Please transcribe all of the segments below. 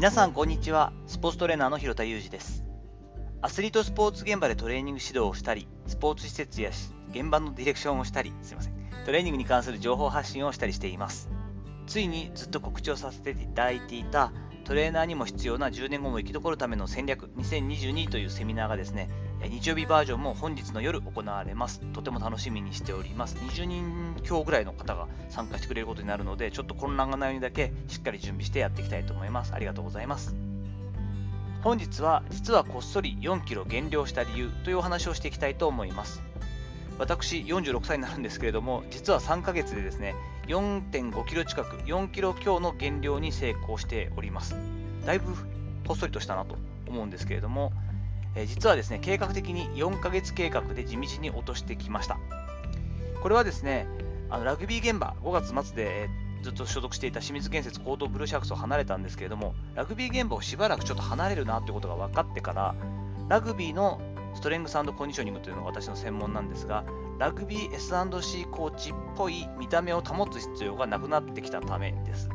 皆さんこんにちは。スポーツトレーナーの広田裕二です。アスリートスポーツ現場でトレーニング指導をしたりスポーツ施設や現場のディレクションをしたりすいません。トレーニングに関する情報発信をしたりしています。ついにずっと告知をさせていただいていたトレーナーにも必要な10年後も生き残るための戦略2022というセミナーがですね日曜日バージョンも本日の夜行われます。とても楽しみにしております。20人強ぐらいの方が参加してくれることになるので、ちょっと混乱がないようにだけしっかり準備してやっていきたいと思います。ありがとうございます。本日は実はこっそり4キロ減量した理由というお話をしていきたいと思います。私46歳になるんですけれども、実は3ヶ月でですね、4.5キロ近く、4キロ強の減量に成功しております。だいぶこっそりとしたなと思うんですけれども、え実はですね、計画的に4ヶ月計画で地道に落としてきました。これはですね、あのラグビー現場、5月末で、えずっと所属していた清水建設高等ブルーシャークスを離れたんですけれども、ラグビー現場をしばらくちょっと離れるなということが分かってから、ラグビーのストレングスコンディショニングというのが私の専門なんですが、ラグビー S&C コーチっぽい見た目を保つ必要がなくなってきたためです。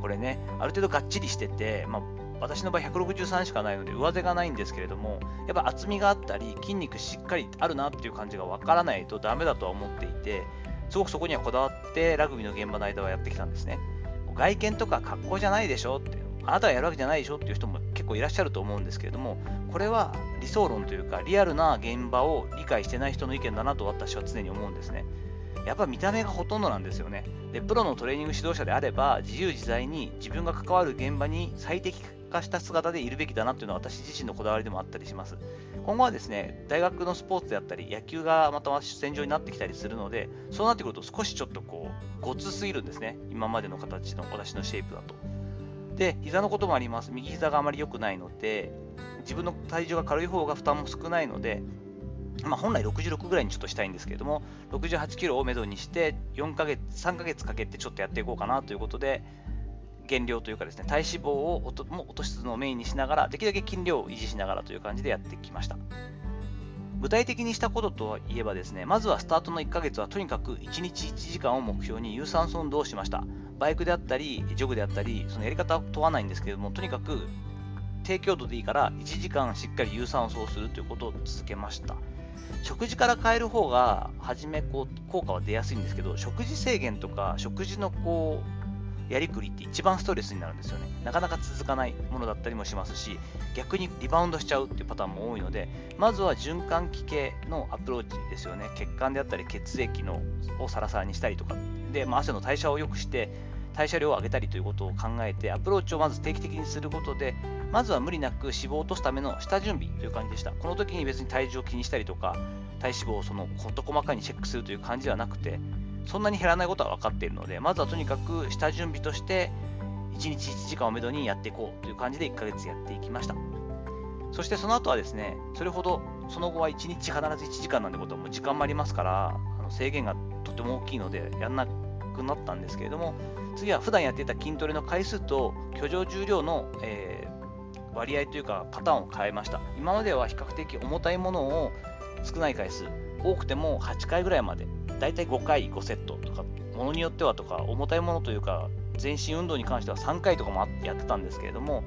これね、ある程度がっちりしてて、まあ、私の場合163しかないので上背がないんですけれども、やっぱ厚みがあったり、筋肉しっかりあるなっていう感じがわからないとダメだとは思っていて、すごくそこにはこだわってラグビーの現場の間はやってきたんですね。外見とか格好じゃないでしょって、あなたがやるわけじゃないでしょっていう人も結構いらっしゃると思うんですけれども、これは理想論というか、リアルな現場を理解してない人の意見だなと私は常に思うんですね。やっぱ見た目がほとんどなんですよね。で、プロのトレーニング指導者であれば、自由自在に自分が関わる現場に最適化した姿でいるべきだなっていうのは私自身のこだわりでもあったりします。今後はですね、大学のスポーツであったり、野球がまた主戦場になってきたりするので、そうなってくると少しちょっとこう、ごつすぎるんですね。今までの形の私のシェイプだと。で、膝のこともあります。右膝があまり良くないので、自分の体重が軽い方が負担も少ないので、まあ、本来66ぐらいにちょっとしたいんですけれども、68キロをめどにして、4ヶ月、3ヶ月かけてちょっとやっていこうかなということで、減量というかですね、体脂肪を落とも落としつつのメインにしながら、できるだけ筋量を維持しながらという感じでやってきました。具体的にしたことといえばですね、まずはスタートの1ヶ月はとにかく1日1時間を目標に有酸素運動をしました。バイクであったり、ジョグであったり、そのやり方は問わないんですけれども、とにかく低強度でいいから1時間しっかり有酸素をするということを続けました。食事から変える方が、初めこう効果は出やすいんですけど、食事制限とか食事のこうやりくりって一番ストレスになるんですよね。なかなか続かないものだったりもしますし、逆にリバウンドしちゃうっていうパターンも多いので、まずは循環器系のアプローチですよね。血管であったり血液のをサラサラにしたりとか、で、まあ、汗の代謝を良くして、代謝量を上げたりということを考えて、アプローチをまず定期的にすることで、まずは無理なく脂肪を落とすための下準備という感じでした。この時に別に体重を気にしたりとか、体脂肪をその事細かにチェックするという感じではなくて、そんなに減らないことは分かっているので、まずはとにかく下準備として、1日1時間をめどにやっていこうという感じで1ヶ月やっていきました。そしてその後はですね、それほどその後は1日必ず1時間なんてことはもう時間もありますから、あの制限がとても大きいのでやんなくなったんですけれども、次は普段やっていた筋トレの回数と居城重量の、えー、割合というかパターンを変えました。今までは比較的重たいものを少ない回数、多くても8回ぐらいまで大体5回5セットとか、ものによってはとか、重たいものというか、全身運動に関しては3回とかもやってたんですけれども、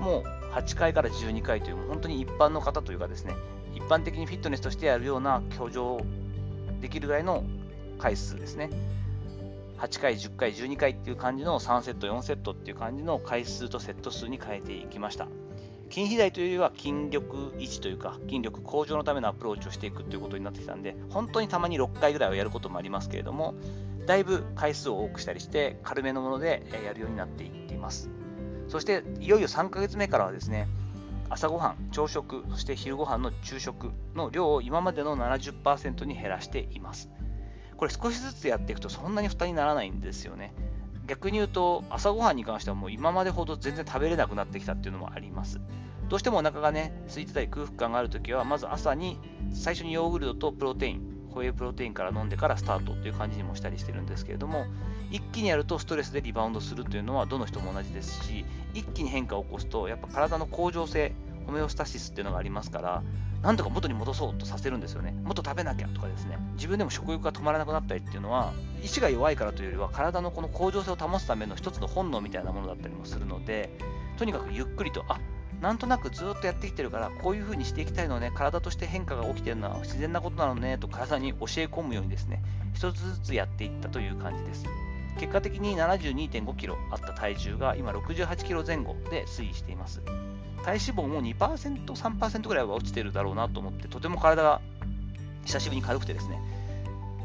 もう8回から12回という、本当に一般の方というかですね、一般的にフィットネスとしてやるような居上できるぐらいの回数ですね。8回、10回、12回っていう感じの3セット、4セットっていう感じの回数とセット数に変えていきました。筋肥大というよりは筋力維持というか、筋力向上のためのアプローチをしていくということになってきたんで、本当にたまに6回ぐらいはやることもありますけれども、だいぶ回数を多くしたりして、軽めのものでやるようになっていっています。そして、いよいよ3ヶ月目からはですね、朝ごはん、朝食、そして昼ごはんの昼食の量を今までの70%に減らしています。これ少しずつやっていくとそんなに負担にならないんですよね。逆に言うと、朝ごはんに関してはもう今までほど全然食べれなくなってきたっていうのもあります。どうしてもお腹がね、空いてたり空腹感があるときは、まず朝に最初にヨーグルトとプロテイン、ホエイプロテインから飲んでからスタートという感じにもしたりしてるんですけれども、一気にやるとストレスでリバウンドするというのはどの人も同じですし、一気に変化を起こすと、やっぱ体の向上性、ホメオスタシスっていうのがありますから、なんとか元に戻そうとさせるんですよね。もっと食べなきゃとかですね。自分でも食欲が止まらなくなったりっていうのは、意志が弱いからというよりは、体のこの向上性を保つための一つの本能みたいなものだったりもするので、とにかくゆっくりと、あなんとなくずっとやってきてるから、こういう風にしていきたいのね、体として変化が起きてるのは自然なことなのねと体に教え込むようにですね、一つずつやっていったという感じです。結果的に72.5キロあった体重が今68キロ前後で推移しています。体脂肪も2%、3%ぐらいは落ちてるだろうなと思って、とても体が久しぶりに軽くてですね、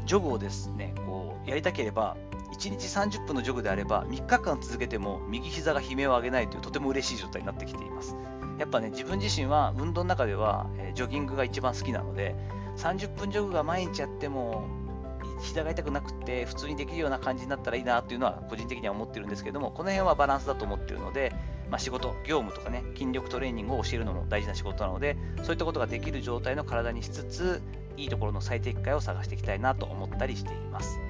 ジョグをですね、こうやりたければ、1日30分のジョグであれば、3日間続けても右膝が悲鳴を上げないというとても嬉しい状態になってきています。やっぱね、自分自身は運動の中では、えジョギングが一番好きなので、30分ジョグが毎日やっても膝が痛くなくて普通にできるような感じになったらいいなっていうのは個人的には思ってるんですけどもこの辺はバランスだと思ってるので、まあ、仕事業務とかね筋力トレーニングを教えるのも大事な仕事なのでそういったことができる状態の体にしつついいところの最適解を探していきたいなと思ったりしています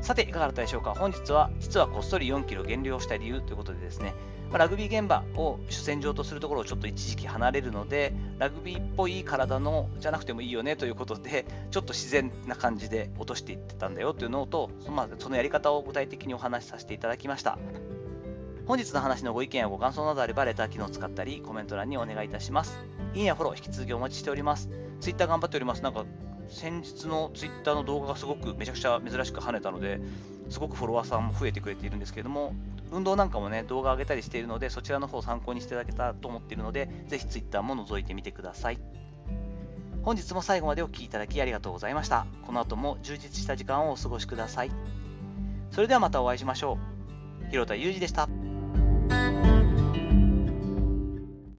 さていかがだったでしょうか？本日は実はこっそり 4kg 減量した理由ということでですねまラグビー現場を主戦場とするところをちょっと一時期離れるので、ラグビーっぽい体のじゃなくてもいいよねということで、ちょっと自然な感じで落としていってたんだよというのと、そのやり方を具体的にお話しさせていただきました。本日の話のご意見やご感想などあれば、レター機能を使ったり、コメント欄にお願いいたします。いいねやフォロー、引き続きお待ちしております。Twitter 頑張っております。なんか、先日の Twitter の動画がすごくめちゃくちゃ珍しく跳ねたので、すごくフォロワーさんも増えてくれているんですけれども、運動なんかもね、動画上げたりしているので、そちらの方を参考にしていただけたらと思っているので、ぜひ Twitter も覗いてみてください。本日も最後までお聴きいただきありがとうございました。この後も充実した時間をお過ごしください。それではまたお会いしましょう。広田裕二でした。